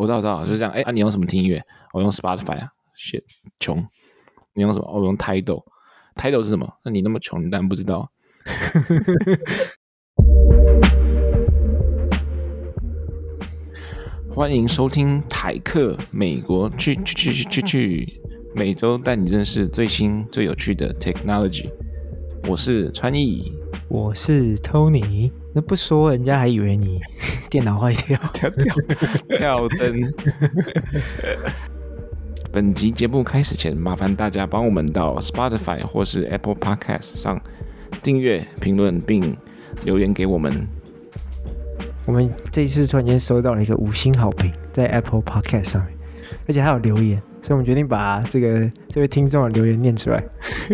我知道，我知道，就是这样。哎，啊，你用什么听音乐？我用 Spotify 啊。shit，穷。你用什么？我用 Tidal。Tidal 是什么？那你那么穷，你当然不知道。欢迎收听台客美国去去去去去去，每周带你认识最新最有趣的 technology。我是川艺，我是 Tony。那不说，人家还以为你 电脑坏掉，跳跳跳针。本集节目开始前，麻烦大家帮我们到 Spotify 或是 Apple Podcast 上订阅、评论并留言给我们。我们这一次突然间收到了一个五星好评，在 Apple Podcast 上面，而且还有留言，所以我们决定把这个这位听众的留言念出来。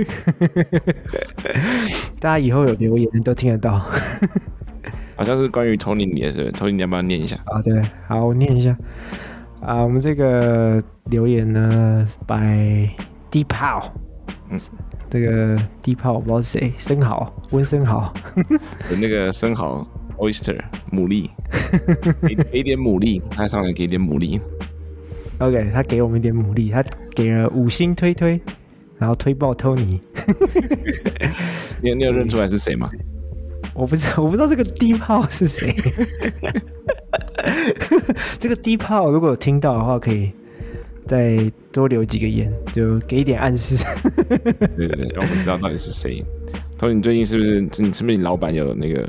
大家以后有留言都听得到。好像是关于 Tony 你的是，Tony 你要不要念一下？啊，对，好，我念一下。啊，我们这个留言呢，by Deep How，嗯，这个 Deep How 我不知道是谁，生蚝，温生蚝，有那个生蚝 Oyster 牡蛎，给给一点牡蛎，他上来给一点牡蛎。OK，他给我们一点牡蛎，他给了五星推推，然后推爆 Tony。你有你有认出来是谁吗？我不知道，我不知道这个 Deep How 是谁。这个 Deep How 如果有听到的话，可以再多留几个言，就给一点暗示。对对对，让我们知道到底是谁。Tony，你最近是不是你是不是你老板有那个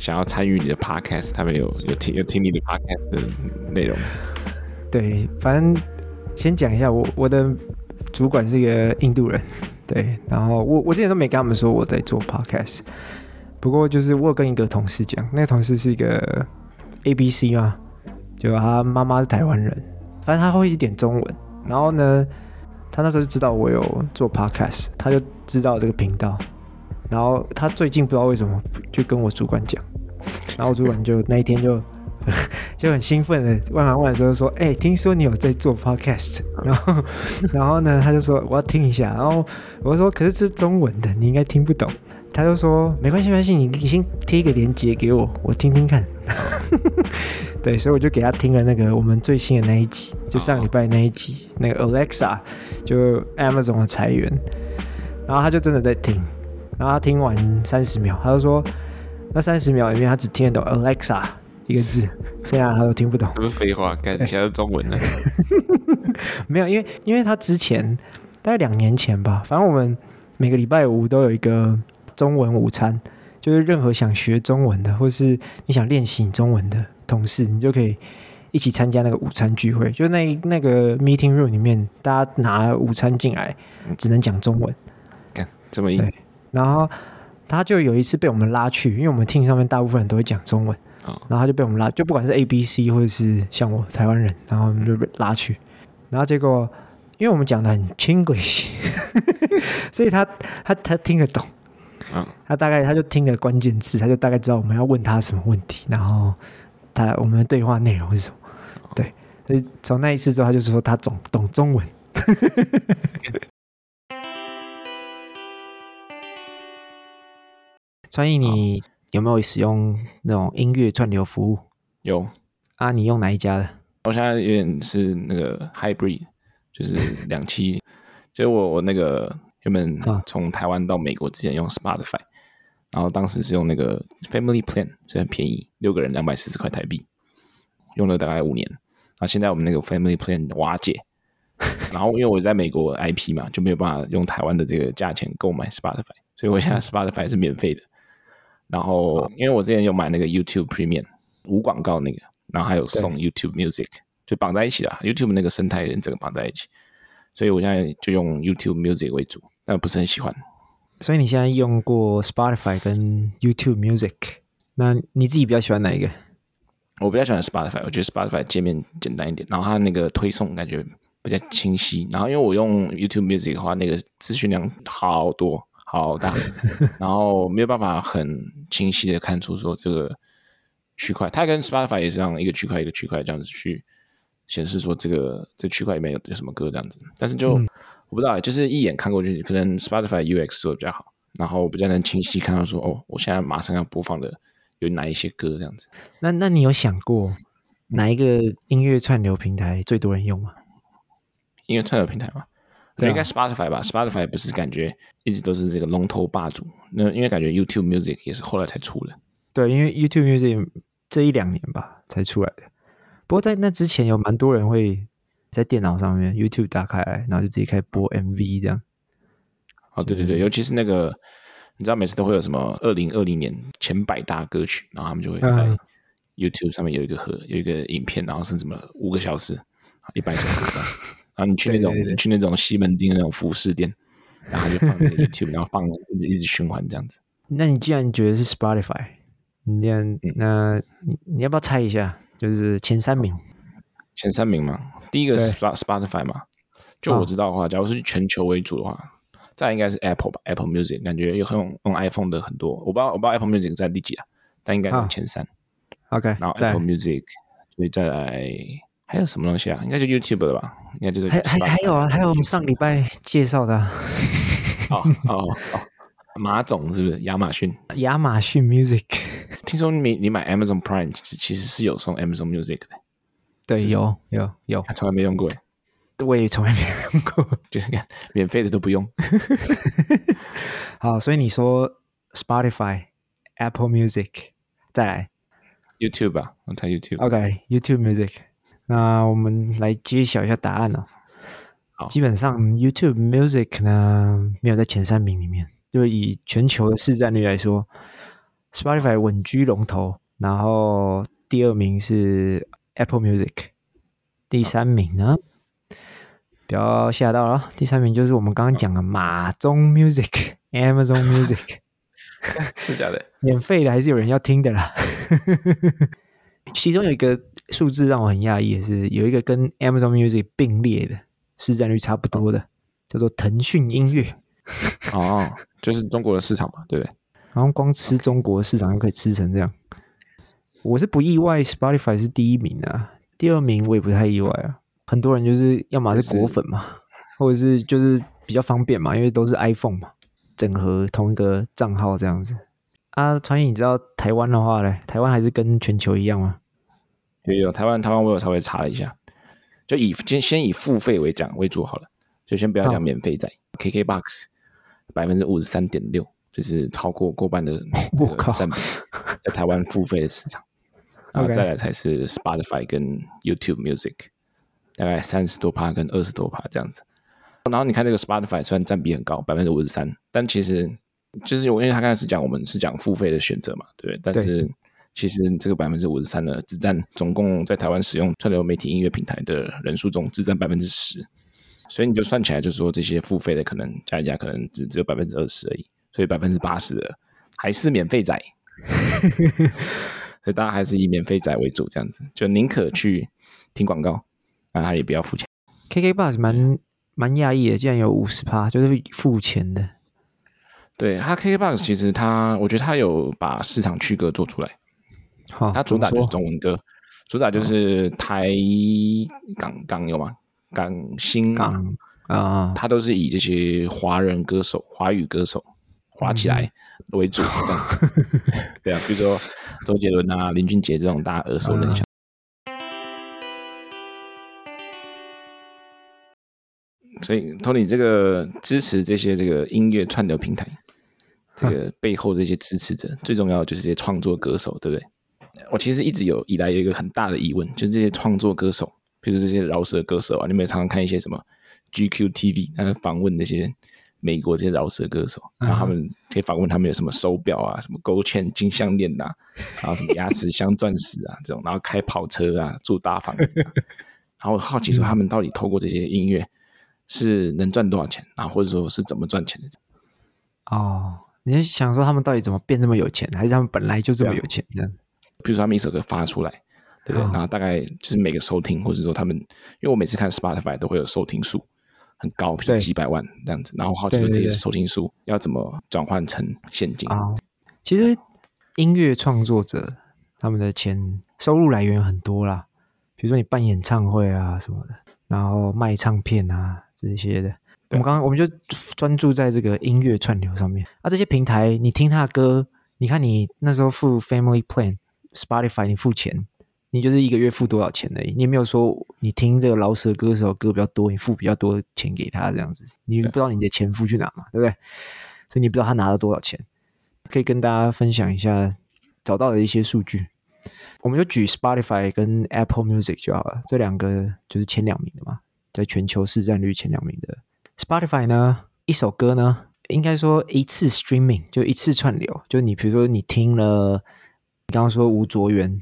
想要参与你的 Podcast？他们有有听有听你的 Podcast 的内容？对，反正先讲一下，我我的主管是一个印度人，对，然后我我之前都没跟他们说我在做 Podcast。不过就是我有跟一个同事讲，那个同事是一个 A B C 嘛，就他妈妈是台湾人，反正他会一点中文。然后呢，他那时候就知道我有做 Podcast，他就知道这个频道。然后他最近不知道为什么就跟我主管讲，然后主管就那一天就 就很兴奋的问完问的时候说：“哎、听说你有在做 Podcast？” 然后然后呢，他就说：“我要听一下。”然后我说：“可是这是中文的，你应该听不懂。”他就说没关系，没关系，你你先贴一个链接给我，我听听看。对，所以我就给他听了那个我们最新的那一集，就上礼拜那一集，那个 Alexa 就 Amazon 的裁员，然后他就真的在听，然后他听完三十秒，他就说那三十秒里面他只听得懂 Alexa 一个字，剩下他都听不懂。不是废话，看起来是中文呢。没有，因为因为他之前大概两年前吧，反正我们每个礼拜五都有一个。中文午餐，就是任何想学中文的，或是你想练习中文的同事，你就可以一起参加那个午餐聚会。就那那个 meeting room 里面，大家拿午餐进来，只能讲中文。看这么硬。然后他就有一次被我们拉去，因为我们 team 上面大部分人都会讲中文，然后他就被我们拉，就不管是 A、B、C 或者是像我台湾人，然后我们就被拉去。然后结果，因为我们讲的很 Chinglish，所以他他他听得懂。嗯，他大概他就听了关键字，他就大概知道我们要问他什么问题，然后他我们的对话内容是什么。对，所以从那一次之后，他就说他懂懂中文。川艺，你有没有使用那种音乐串流服务？有啊，你用哪一家的？我现在有点是那个 Hybrid，就是 两期，就是我我那个。原本从台湾到美国之前用 Spotify，然后当时是用那个 Family Plan，所以很便宜，六个人两百四十块台币，用了大概五年。然后现在我们那个 Family Plan 瓦解，然后因为我在美国 IP 嘛，就没有办法用台湾的这个价钱购买 Spotify，所以我现在 Spotify 是免费的。然后因为我之前有买那个 YouTube Premium 无广告那个，然后还有送 YouTube Music，就绑在一起了。YouTube 那个生态人整个绑在一起，所以我现在就用 YouTube Music 为主。但不是很喜欢，所以你现在用过 Spotify 跟 YouTube Music，那你自己比较喜欢哪一个？我比较喜欢 Spotify，我觉得 Spotify 界面简单一点，然后它那个推送感觉比较清晰。然后因为我用 YouTube Music 的话，那个资讯量好多好大，然后没有办法很清晰的看出说这个区块，它跟 Spotify 也是这样一个区块一个区块这样子去显示说这个这区块里面有有什么歌这样子，但是就。嗯我不知道，就是一眼看过去，可能 Spotify UX 做的比较好，然后比较能清晰看到说，哦，我现在马上要播放的有哪一些歌这样子。那那你有想过，哪一个音乐串流平台最多人用吗？音乐串流平台吗？我觉得应该 Spotify 吧。Spotify 不是感觉一直都是这个龙头霸主？那因为感觉 YouTube Music 也是后来才出的。对，因为 YouTube Music 这一两年吧才出来的。不过在那之前，有蛮多人会在电脑上面 YouTube 打开来，然后就直接开始播 MV 这样。哦，对对对，尤其是那个，你知道每次都会有什么二零二零年前百大歌曲，然后他们就会在 YouTube 上面有一个盒，有一个影片，然后是什么五个小时，一百首歌。然后你去那种去那种西门町那种服饰店，然后就放那个 YouTube，然后放一直一直循环这样子。那你既然觉得是 Spotify，你这样，那你你要不要猜一下，就是前三名？前三名嘛，第一个是 Spotify 嘛，就我知道的话，假如是全球为主的话，再应该是 Apple 吧，Apple Music，感觉有很用用 iPhone 的很多，我不知道我不知道 Apple Music 在第几啊，但应该是前三。OK，然后 Apple Music，所以再来。还有什么东西啊？应该就 YouTube 了吧？应该就是还还还有啊，还有我们上礼拜介绍的、啊哦，哦哦哦，马总是不是？亚马逊，亚马逊 Music，听说你你买 Amazon Prime 其实是有送 Amazon Music 的，对，是是有有有，他从来没用过，我也从来没用过，就是看免费的都不用。好，所以你说 Spotify、Apple Music，再来 YouTube 吧，我猜 YouTube。OK，YouTube Music。那我们来揭晓一下答案了。好，基本上 YouTube Music 呢没有在前三名里面，就以全球的市占率来说，Spotify 稳居龙头，然后第二名是 Apple Music，第三名呢，不要吓到了，第三名就是我们刚刚讲的马中 Music，Amazon Music，是 假的，免费的还是有人要听的啦。其中有一个数字让我很讶异，的是有一个跟 Amazon Music 并列的市占率差不多的，哦、叫做腾讯音乐。哦，就是中国的市场嘛，对不对？然后光吃中国市场就可以吃成这样，我是不意外，Spotify 是第一名啊，第二名我也不太意外啊。很多人就是要么是果粉嘛，或者是就是比较方便嘛，因为都是 iPhone 嘛，整合同一个账号这样子。啊，传毅，你知道台湾的话呢？台湾还是跟全球一样吗？有有，台湾台湾我有稍微查了一下，就以先先以付费为讲为主好了，就先不要讲免费仔。哦、KKBOX 百分之五十三点六，就是超过过半的我靠占比，在台湾付费的市场，然后再来才是 Spotify 跟 YouTube Music，大概三十多趴跟二十多趴这样子。然后你看这个 Spotify 虽然占比很高，百分之五十三，但其实。就是我，因为他刚才是讲我们是讲付费的选择嘛，对，但是其实这个百分之五十三呢，只占总共在台湾使用串流媒体音乐平台的人数中只占百分之十，所以你就算起来，就是说这些付费的可能加一加，可能只只有百分之二十而已，所以百分之八十的还是免费仔，所以大家还是以免费仔为主，这样子就宁可去听广告，那他也不要付钱。KKBOX 蛮蛮讶异的，竟然有五十趴就是付钱的。对，他 KKBOX 其实他，我觉得他有把市场区隔做出来。好，它主打就是中文歌，主打就是台港港有吗？港星港啊，它都是以这些华人歌手、华语歌手华起来为主。对啊，比如说周杰伦啊、林俊杰这种大家耳熟能详。所以，Tony 这个支持这些这个音乐串流平台。这个背后这些支持者，最重要的就是这些创作歌手，对不对？我其实一直有以来有一个很大的疑问，就是这些创作歌手，比如这些饶舌歌手啊，你们也常常看一些什么 GQ TV，那访问那些美国这些饶舌歌手，然后他们可以访问他们有什么手表啊，什么 Gold Chain 金项链呐，然后什么牙齿镶钻石啊这种，然后开跑车啊，住大房子，啊，然后好奇说他们到底透过这些音乐是能赚多少钱啊，或者说是怎么赚钱的？哦。你是想说他们到底怎么变这么有钱，还是他们本来就这么有钱？这样，比如说他们一首歌发出来，对，然后大概就是每个收听，或者说他们，因为我每次看 Spotify 都会有收听数很高，比如几百万这样子，然后好奇说这些收听数要怎么转换成现金。啊？其实音乐创作者他们的钱收入来源很多啦，比如说你办演唱会啊什么的，然后卖唱片啊这些的。我们刚刚我们就专注在这个音乐串流上面。啊，这些平台你听他的歌，你看你那时候付 Family Plan Spotify，你付钱，你就是一个月付多少钱而已，你也没有说你听这个老舍歌手歌比较多，你付比较多钱给他这样子，你不知道你的钱付去哪嘛，对不对？所以你不知道他拿了多少钱。可以跟大家分享一下找到的一些数据，我们就举 Spotify 跟 Apple Music 就好了，这两个就是前两名的嘛，在全球市占率前两名的 Spotify 呢，一首歌呢，应该说一次 streaming 就一次串流，就你比如说你听了，你刚刚说吴卓源。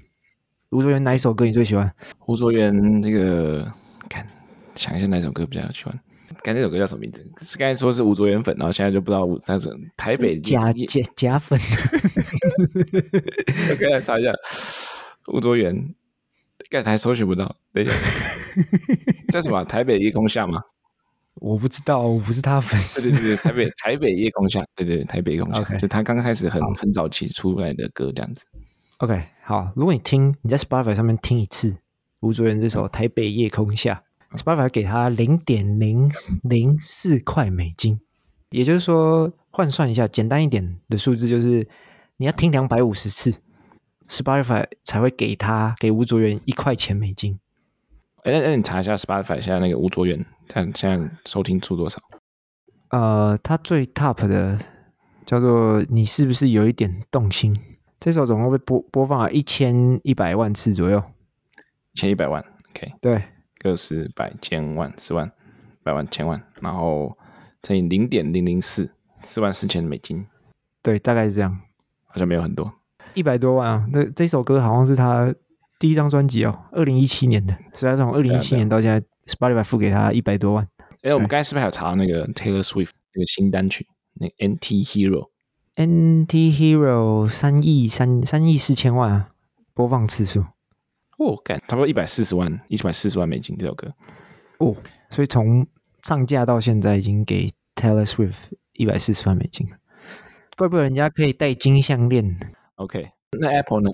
吴卓源哪一首歌你最喜欢？吴卓源这个，看想一下哪首歌比较喜欢。刚才那首歌叫什么名字？是刚才说是吴卓源粉，然后现在就不知道他是台北 假假假粉。我给大家查一下吴卓源，刚才搜寻不到。等一下，叫什么？台北夜空下吗？我不知道，我不是他粉丝。对对对，台北台北夜空下，对对对，台北夜空下，Okay. 就他刚开始很很早期出来的歌这样子。OK，好，如果你听你在 Spotify 上面听一次吴卓源这首《台北夜空下》嗯、，Spotify 给他零点零零四块美金，也就是说换算一下，简单一点的数字就是你要听两百五十次，Spotify 才会给他给吴卓源一块钱美金。哎，那那你查一下 Spotify 现在那个吴卓源，看现在收听出多少？呃，他最 top 的叫做“你是不是有一点动心”。这首总共被播播放了一千一百万次左右，一千一百万，OK，对，个十百千万十万百万千万，然后乘以零点零零四，四万四千美金，对，大概是这样，好像没有很多，一百多万啊。那这首歌好像是他第一张专辑哦，二零一七年的，所以他从二零一七年到现在，Spotify 付给他一百多万。哎，我们刚才是不是还有查到那个 Taylor Swift 那个新单曲，那个 Anti-Hero？Anti-Hero 三亿三三亿四千万啊，播放次数哦，干差不多一百四十万，一百四十万美金这首歌哦，所以从上架到现在已经给 Taylor Swift 一百四十万美金了，怪不得人家可以戴金项链。OK，那 Apple 呢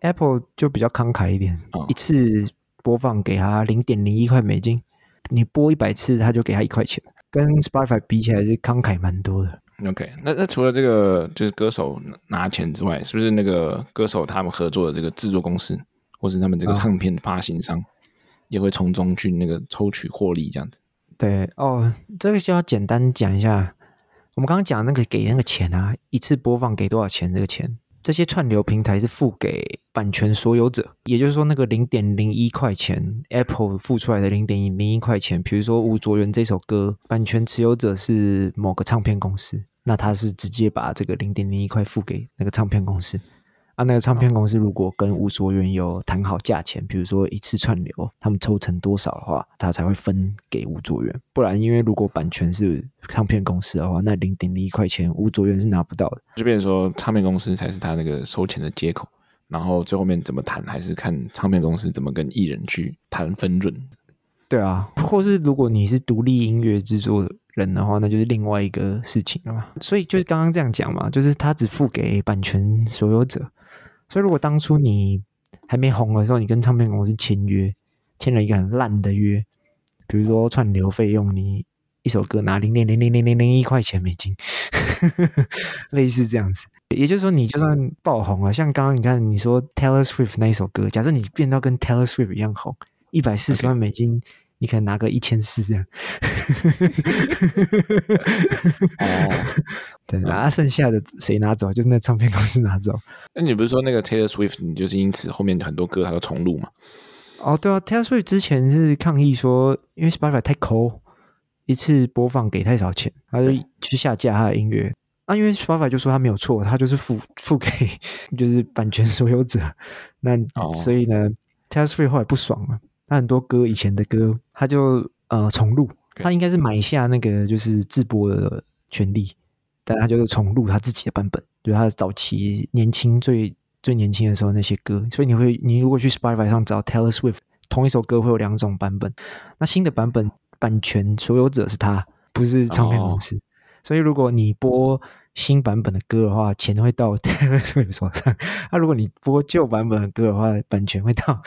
？Apple 就比较慷慨一点，哦、一次播放给他零点零一块美金，你播一百次他就给他一块钱，跟 Spotify 比起来是慷慨蛮多的。OK，那那除了这个就是歌手拿钱之外，是不是那个歌手他们合作的这个制作公司，或是他们这个唱片发行商，也会从中去那个抽取获利这样子？对哦，这个就要简单讲一下。我们刚刚讲那个给那个钱啊，一次播放给多少钱？这个钱，这些串流平台是付给版权所有者，也就是说那个零点零一块钱，Apple 付出来的零点零一块钱，比如说吴卓源这首歌，版权持有者是某个唱片公司。那他是直接把这个零点零一块付给那个唱片公司啊，那个唱片公司如果跟吴卓源有谈好价钱，比如说一次串流，他们抽成多少的话，他才会分给吴卓源。不然，因为如果版权是唱片公司的话，那零点零一块钱吴卓源是拿不到的。就变成说，唱片公司才是他那个收钱的接口，然后最后面怎么谈，还是看唱片公司怎么跟艺人去谈分润。对啊，或是如果你是独立音乐制作人的话，那就是另外一个事情了嘛。所以就是刚刚这样讲嘛，就是他只付给版权所有者。所以如果当初你还没红的时候，你跟唱片公司签约，签了一个很烂的约，比如说串流费用，你一首歌拿零点零零零零零一块钱美金，类似这样子。也就是说，你就算爆红了，像刚刚你看你说 Taylor Swift 那一首歌，假设你变到跟 Taylor Swift 一样红，一百四十万美金。你可能拿个一千四这样，哦，对，然后剩下的谁拿走？就是那唱片公司拿走。那你不是说那个 Taylor Swift，你就是因此后面很多歌他都重录吗？哦，对啊，Taylor Swift 之前是抗议说，因为 Spotify 太抠，一次播放给太少钱，他就去下架他的音乐。啊，因为 Spotify 就说他没有错，他就是付付给 就是版权所有者。那、哦、所以呢，Taylor Swift 后来不爽了。他很多歌以前的歌，他就呃重录，他应该是买下那个就是制播的权利，但他就是重录他自己的版本，就是他的早期年轻最最年轻的时候那些歌。所以你会，你如果去 Spotify 上找 Taylor Swift，同一首歌会有两种版本。那新的版本版权所有者是他，不是唱片公司。哦、所以如果你播新版本的歌的话，钱会到 Taylor Swift 手上；那如果你播旧版本的歌的话，版权会到。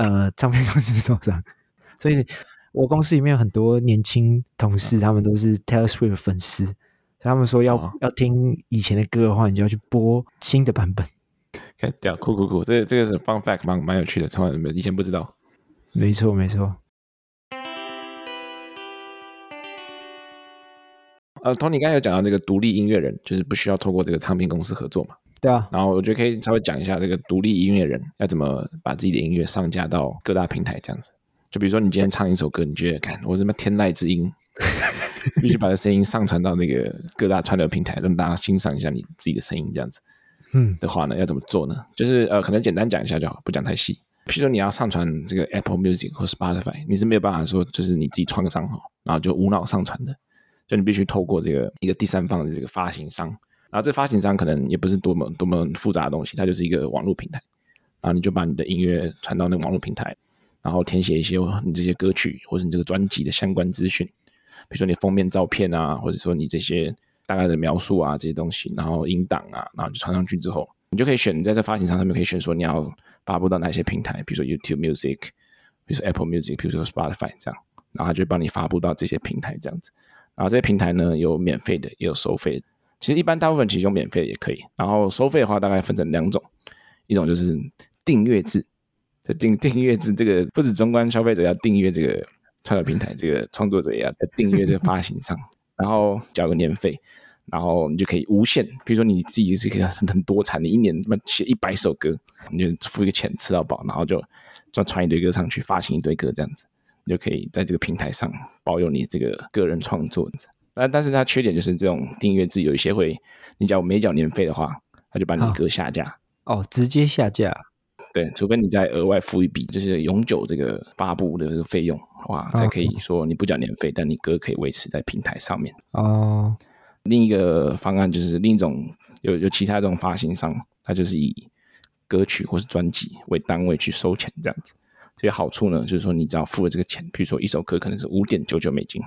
呃，唱片公司手上，所以我公司里面有很多年轻同事，他们都是 Taylor Swift 粉丝。他们说要、哦、要听以前的歌的话，你就要去播新的版本。看屌，酷酷酷，这个这个是 fun fact，蛮蛮有趣的，从来没以前不知道。没错没错。呃，Tony 刚才有讲到这个独立音乐人，就是不需要透过这个唱片公司合作嘛？对啊。然后我觉得可以稍微讲一下这个独立音乐人要怎么把自己的音乐上架到各大平台，这样子。就比如说你今天唱一首歌，你觉得，看我什么天籁之音，必须把这声音上传到那个各大串流平台，让大家欣赏一下你自己的声音，这样子。嗯，的话呢，要怎么做呢？就是呃，可能简单讲一下就好，不讲太细。譬如说你要上传这个 Apple Music 或 Spotify，你是没有办法说就是你自己创个账号，然后就无脑上传的。就你必须透过这个一个第三方的这个发行商，然后这发行商可能也不是多么多么复杂的东西，它就是一个网络平台，然后你就把你的音乐传到那个网络平台，然后填写一些你这些歌曲或者你这个专辑的相关资讯，比如说你封面照片啊，或者说你这些。大概的描述啊，这些东西，然后音档啊，然后就传上去之后，你就可以选在这发行商上面可以选说你要发布到哪些平台，比如说 YouTube Music，比如说 Apple Music，比如说 Spotify 这样，然后他就帮你发布到这些平台这样子。然后这些平台呢，有免费的，也有收费。其实一般大部分其实用免费也可以，然后收费的话大概分成两种，一种就是订阅制，这订订阅制这个不止终端消费者要订阅这个串流平台，这个创作者也要在订阅这个发行商。然后缴个年费，然后你就可以无限，比如说你自己是一个很多产，你一年他妈写一百首歌，你就付一个钱吃到饱，然后就赚传一堆歌上去，发行一堆歌这样子，你就可以在这个平台上保有你这个个人创作。但但是它缺点就是这种订阅制有一些会，你缴没缴年费的话，他就把你歌下架哦，直接下架。对，除非你再额外付一笔，就是永久这个发布的这个费用，哇，才可以说你不缴年费，但你歌可以维持在平台上面。哦，另一个方案就是另一种有有其他这种发行商，它就是以歌曲或是专辑为单位去收钱这样子。这些好处呢，就是说你只要付了这个钱，比如说一首歌可能是五点九九美金，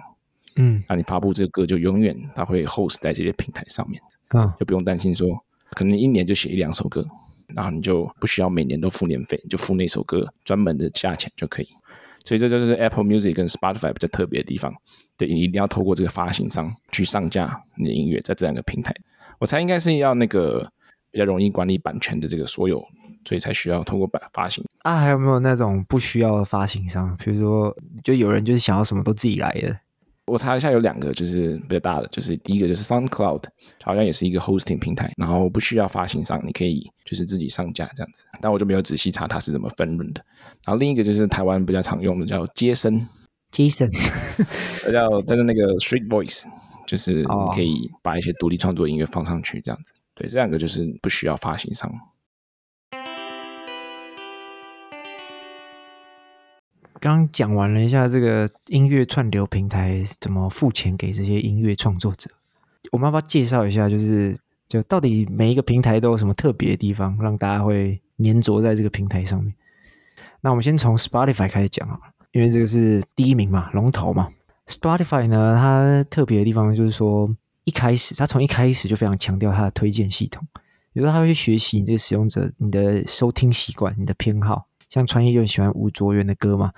嗯，那你发布这个歌就永远它会 host 在这些平台上面，嗯，就不用担心说可能一年就写一两首歌。然后你就不需要每年都付年费，你就付那首歌专门的价钱就可以。所以这就是 Apple Music 跟 Spotify 比较特别的地方。对，你一定要透过这个发行商去上架你的音乐在这两个平台。我猜应该是要那个比较容易管理版权的这个所有，所以才需要通过版发行。啊，还有没有那种不需要的发行商？比如说，就有人就是想要什么都自己来的。我查一下，有两个就是比较大的，就是第一个就是 SoundCloud，好像也是一个 hosting 平台，然后不需要发行商，你可以就是自己上架这样子。但我就没有仔细查它是怎么分润的。然后另一个就是台湾比较常用的叫街声，Jason，叫它的那个 Street Voice，就是你可以把一些独立创作音乐放上去这样子。对，这两个就是不需要发行商。刚讲完了一下这个音乐串流平台怎么付钱给这些音乐创作者，我们要不要介绍一下？就是就到底每一个平台都有什么特别的地方，让大家会黏着在这个平台上面？那我们先从 Spotify 开始讲啊，因为这个是第一名嘛，龙头嘛。Spotify 呢，它特别的地方就是说，一开始它从一开始就非常强调它的推荐系统，比如说它会去学习你这个使用者你的收听习惯、你的偏好。像川一就很喜欢吴卓源的歌嘛，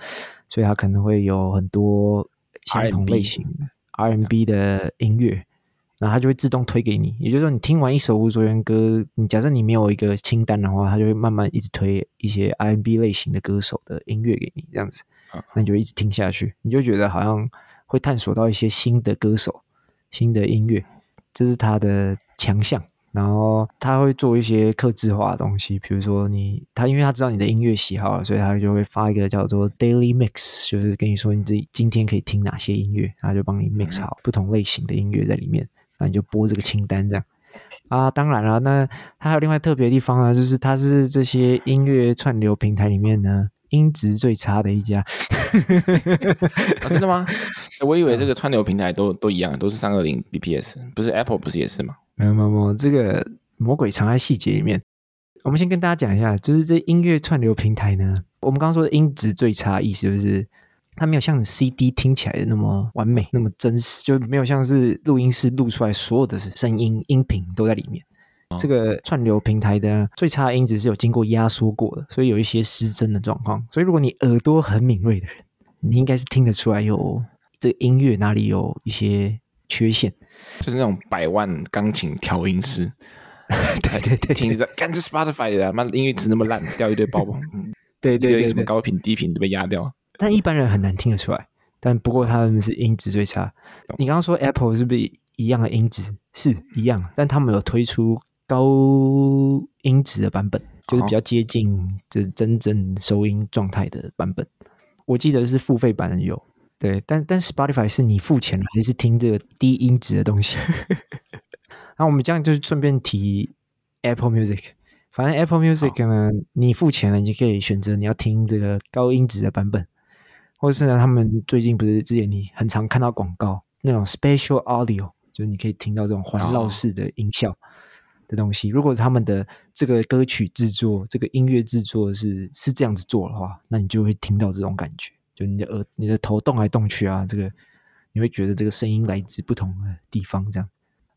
所以他可能会有很多相同类型的 R&B 的音乐，然后他就会自动推给你。也就是说，你听完一首吴卓源歌，你假设你没有一个清单的话，他就会慢慢一直推一些 R&B 类型的歌手的音乐给你，这样子，那你就一直听下去，你就觉得好像会探索到一些新的歌手、新的音乐，这是他的强项。然后他会做一些克制化的东西，比如说你他，因为他知道你的音乐喜好，所以他就会发一个叫做 Daily Mix，就是跟你说你自己今天可以听哪些音乐，然后就帮你 mix 好不同类型的音乐在里面，那你就播这个清单这样。啊，当然了，那它还有另外特别的地方呢，就是它是这些音乐串流平台里面呢音质最差的一家。啊，真的吗？我以为这个串流平台都都一样，都是三二零 bps，不是 Apple 不是也是吗？没有没有没有，这个魔鬼藏在细节里面。我们先跟大家讲一下，就是这音乐串流平台呢，我们刚刚说的音质最差，意思就是它没有像 CD 听起来的那么完美，那么真实，就没有像是录音室录出来所有的声音音频都在里面。哦、这个串流平台的最差音质是有经过压缩过的，所以有一些失真的状况。所以如果你耳朵很敏锐的人，你应该是听得出来有这个音乐哪里有一些缺陷。就是那种百万钢琴调音师，对对对，听着，看这 Spotify 的，妈音乐质那么烂，掉一堆包包，对对对，什么高频低频都被压掉。但一般人很难听得出来。但不过他们是音质最差。你刚刚说 Apple 是不是一样的音质？是一样，但他们有推出高音质的版本，就是比较接近这真正收音状态的版本。我记得是付费版的有，对，但但 Spotify 是你付钱了还是听这个低音质的东西？那我们这样就是顺便提 Apple Music，反正 Apple Music 呢，你付钱了，你就可以选择你要听这个高音质的版本，或者是呢，他们最近不是之前你很常看到广告那种 Special Audio，就是你可以听到这种环绕式的音效的东西。如果他们的这个歌曲制作、这个音乐制作是是这样子做的话，那你就会听到这种感觉，就你的耳、你的头动来动去啊，这个你会觉得这个声音来自不同的地方，这样。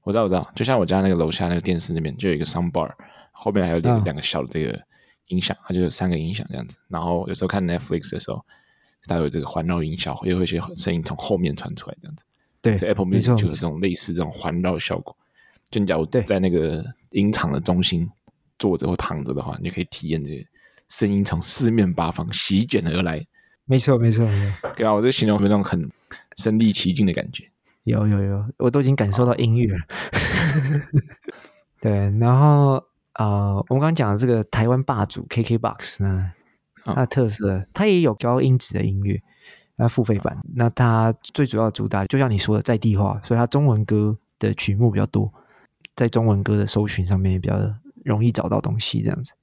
我知道，我知道，就像我家那个楼下那个电视那边就有一个 sound bar，后面还有两两个小的这个音响，它就有三个音响这样子。然后有时候看 Netflix 的时候，它有这个环绕音效，也会有一些声音从后面传出来这样子。对，Apple Music 就有这种类似这种环绕效果。就你假如在那个音场的中心坐着或躺着的话，你就可以体验这个声音从四面八方席卷而来。没错，没错，没错。对啊，我这形容有那种很身临其境的感觉。有有有，我都已经感受到音乐了。对，然后呃，我们刚刚讲的这个台湾霸主 KKBOX 呢，它的特色，它也有高音质的音乐，那付费版。那它最主要的主打，就像你说的在地化，所以它中文歌的曲目比较多，在中文歌的搜寻上面也比较容易找到东西。这样子，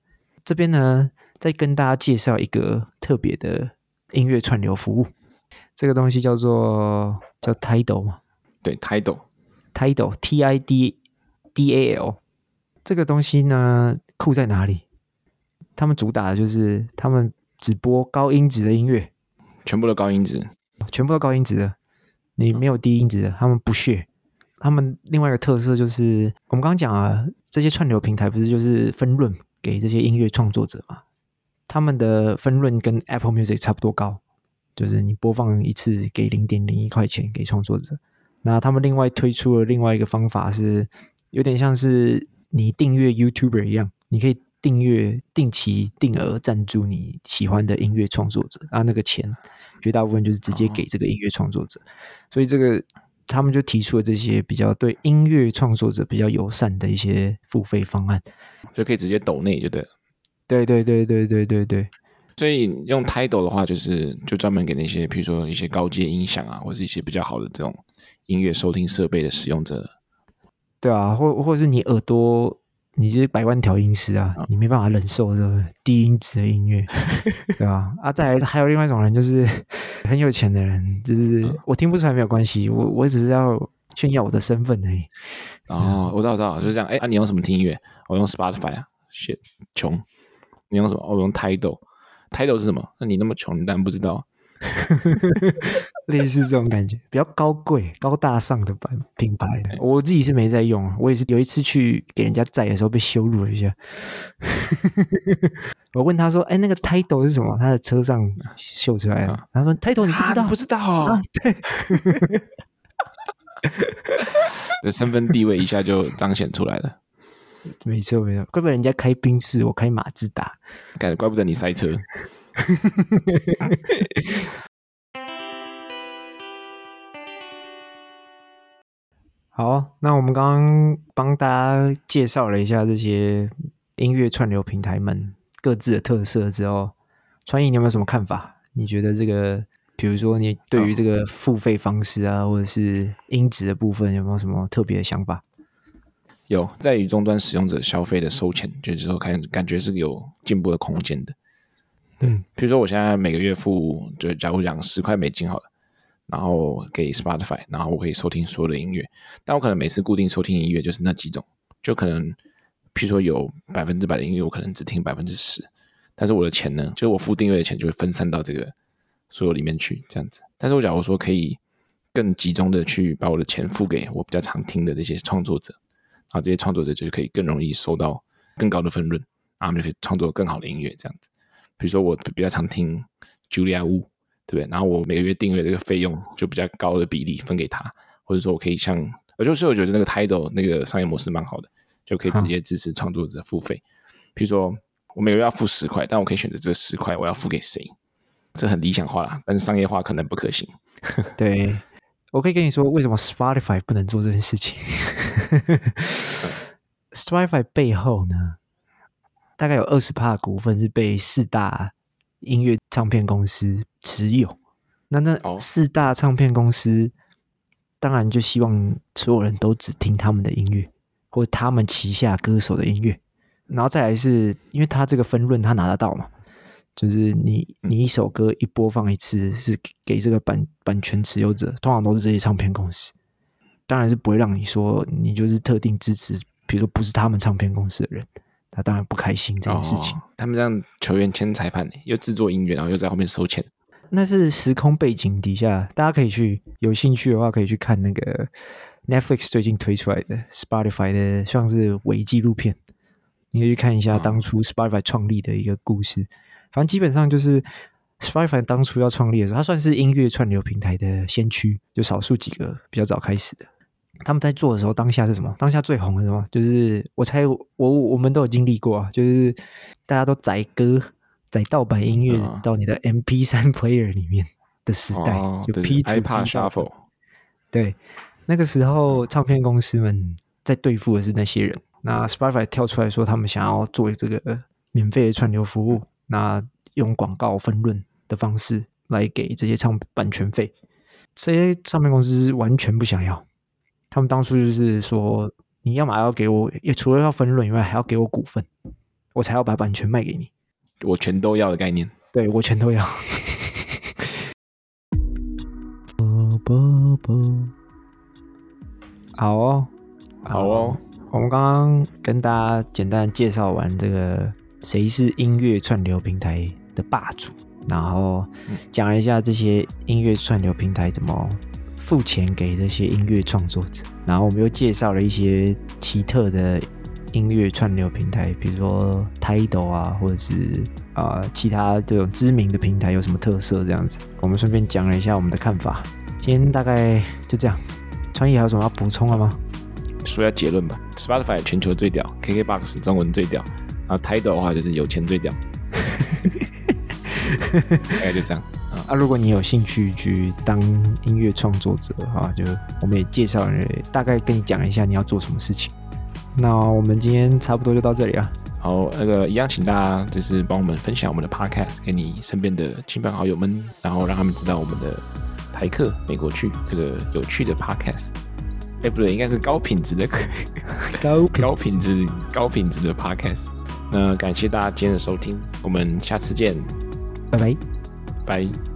这边呢，再跟大家介绍一个特别的音乐串流服务，这个东西叫做叫 Tidal 嘛。对，Tidal，Tidal，T I D D A L，这个东西呢，酷在哪里？他们主打的就是他们只播高音质的音乐，全部都高音质，全部都高音质的，你没有低音质的，他们不屑。他们另外一个特色就是，我们刚刚讲啊，这些串流平台不是就是分润给这些音乐创作者嘛？他们的分润跟 Apple Music 差不多高，就是你播放一次给零点零一块钱给创作者。那他们另外推出了另外一个方法，是有点像是你订阅 YouTuber 一样，你可以订阅定期定额赞助你喜欢的音乐创作者，啊，那个钱绝大部分就是直接给这个音乐创作者，所以这个他们就提出了这些比较对音乐创作者比较友善的一些付费方案，就可以直接抖内就对了。对对对对对对对。所以用 Title 的话，就是就专门给那些，比如说一些高阶音响啊，或者一些比较好的这种音乐收听设备的使用者。对啊，或或者是你耳朵，你是百万调音师啊，嗯、你没办法忍受这个低音质的音乐，对吧？啊，再来还有另外一种人，就是 很有钱的人，就是、嗯、我听不出来没有关系，我我只是要炫耀我的身份而已。哦，我知道，我知道，就是这样。哎，啊，你用什么听音乐？我用 Spotify 啊，shit，穷。你用什么？我用 Tidal。Tidal 是什么？那你那么穷，你当然不知道。类似这种感觉，比较高贵、高大上的版品牌。我自己是没在用啊，我也是有一次去给人家载的时候被羞辱了一下。我问他说：“哎、欸，那个 title 是什么？”他的车上秀出来了。啊、他说：“title 你不知道？”啊、不知道啊？对。的身份地位一下就彰显出来了。没错没错，怪不得人家开宾士，我开马自达，感怪不得你塞车。好，那我们刚刚帮大家介绍了一下这些音乐串流平台们各自的特色之后，川艺，你有没有什么看法？你觉得这个，比如说你对于这个付费方式啊，或者是音质的部分，有没有什么特别的想法？有在于终端使用者消费的收钱，就之后看感觉是有进步的空间的。嗯，比如说我现在每个月付，就假如讲十块美金好了，然后给 Spotify，然后我可以收听所有的音乐，但我可能每次固定收听音乐就是那几种，就可能，譬如说有百分之百的音乐，我可能只听百分之十，但是我的钱呢，就是我付订阅的钱就会分散到这个所有里面去，这样子。但是我假如说可以更集中的去把我的钱付给我比较常听的这些创作者。啊，这些创作者就可以更容易收到更高的分润，啊，他们就可以创作更好的音乐，这样子。比如说，我比较常听 Julia Wu，对不对？然后我每个月订阅这个费用就比较高的比例分给他，或者说我可以像，我就是我觉得那个 Title 那个商业模式蛮好的，就可以直接支持创作者付费。比如说，我每个月要付十块，但我可以选择这十块我要付给谁，这很理想化啦，但是商业化可能不可行。对，我可以跟你说，为什么 Spotify 不能做这件事情 Spotify 背后呢，大概有二十趴股份是被四大音乐唱片公司持有。那那四大唱片公司当然就希望所有人都只听他们的音乐，或他们旗下歌手的音乐。然后再来是因为他这个分润他拿得到嘛，就是你你一首歌一播放一次是给这个版版权持有者，通常都是这些唱片公司，当然是不会让你说你就是特定支持，比如说不是他们唱片公司的人，他当然不开心这件事情。哦，他们让球员签裁判，又制作音乐，然后又在后面收钱。那是时空背景底下，大家可以去有兴趣的话，可以去看那个 Netflix 最近推出来的 Spotify 的算是伪纪录片，你可以去看一下当初 Spotify 创立的一个故事。反正基本上就是 Spotify 当初要创立的时候，它算是音乐串流平台的先驱，就少数几个比较早开始的。他们在做的时候，当下是什么？当下最红的是什么？就是我猜我我们都有经历过啊，就是大家都载歌。载盗版音乐到你的 MP 三 player 里面的时代，哦、就 P2P Shuffle。对，那个时候唱片公司们在对付的是那些人。那 Spotify 跳出来说，他们想要做这个免费的串流服务，那用广告分润的方式来给这些唱版权费。这些唱片公司完全不想要，他们当初就是说，你要么要给我，也除了要分润以外，还要给我股份，我才要把版权卖给你。我全都要的概念，对，我全都要。好哦，好哦。我们刚刚跟大家简单介绍完这个谁是音乐串流平台的霸主，然后讲一下这些音乐串流平台怎么付钱给这些音乐创作者，然后我们又介绍了一些奇特的。音乐串流平台，比如说 Tidal 啊，或者是啊、呃、其他这种知名的平台有什么特色？这样子，我们顺便讲了一下我们的看法。今天大概就这样。川艺还有什么要补充的吗？说一下结论吧。Spotify 全球最屌，KKBOX 中文最屌，然后 Tidal 的话就是有钱最屌。大概就这样。啊，如果你有兴趣去当音乐创作者的话，就我们也介绍人，大概跟你讲一下你要做什么事情。那我们今天差不多就到这里了。好，那个一样，请大家就是帮我们分享我们的 podcast 给你身边的亲朋好友们，然后让他们知道我们的台客美国趣这个有趣的 podcast。哎，不对，应该是高品质的高 高品质高品质的 podcast。那感谢大家今天的收听，我们下次见，拜拜，拜。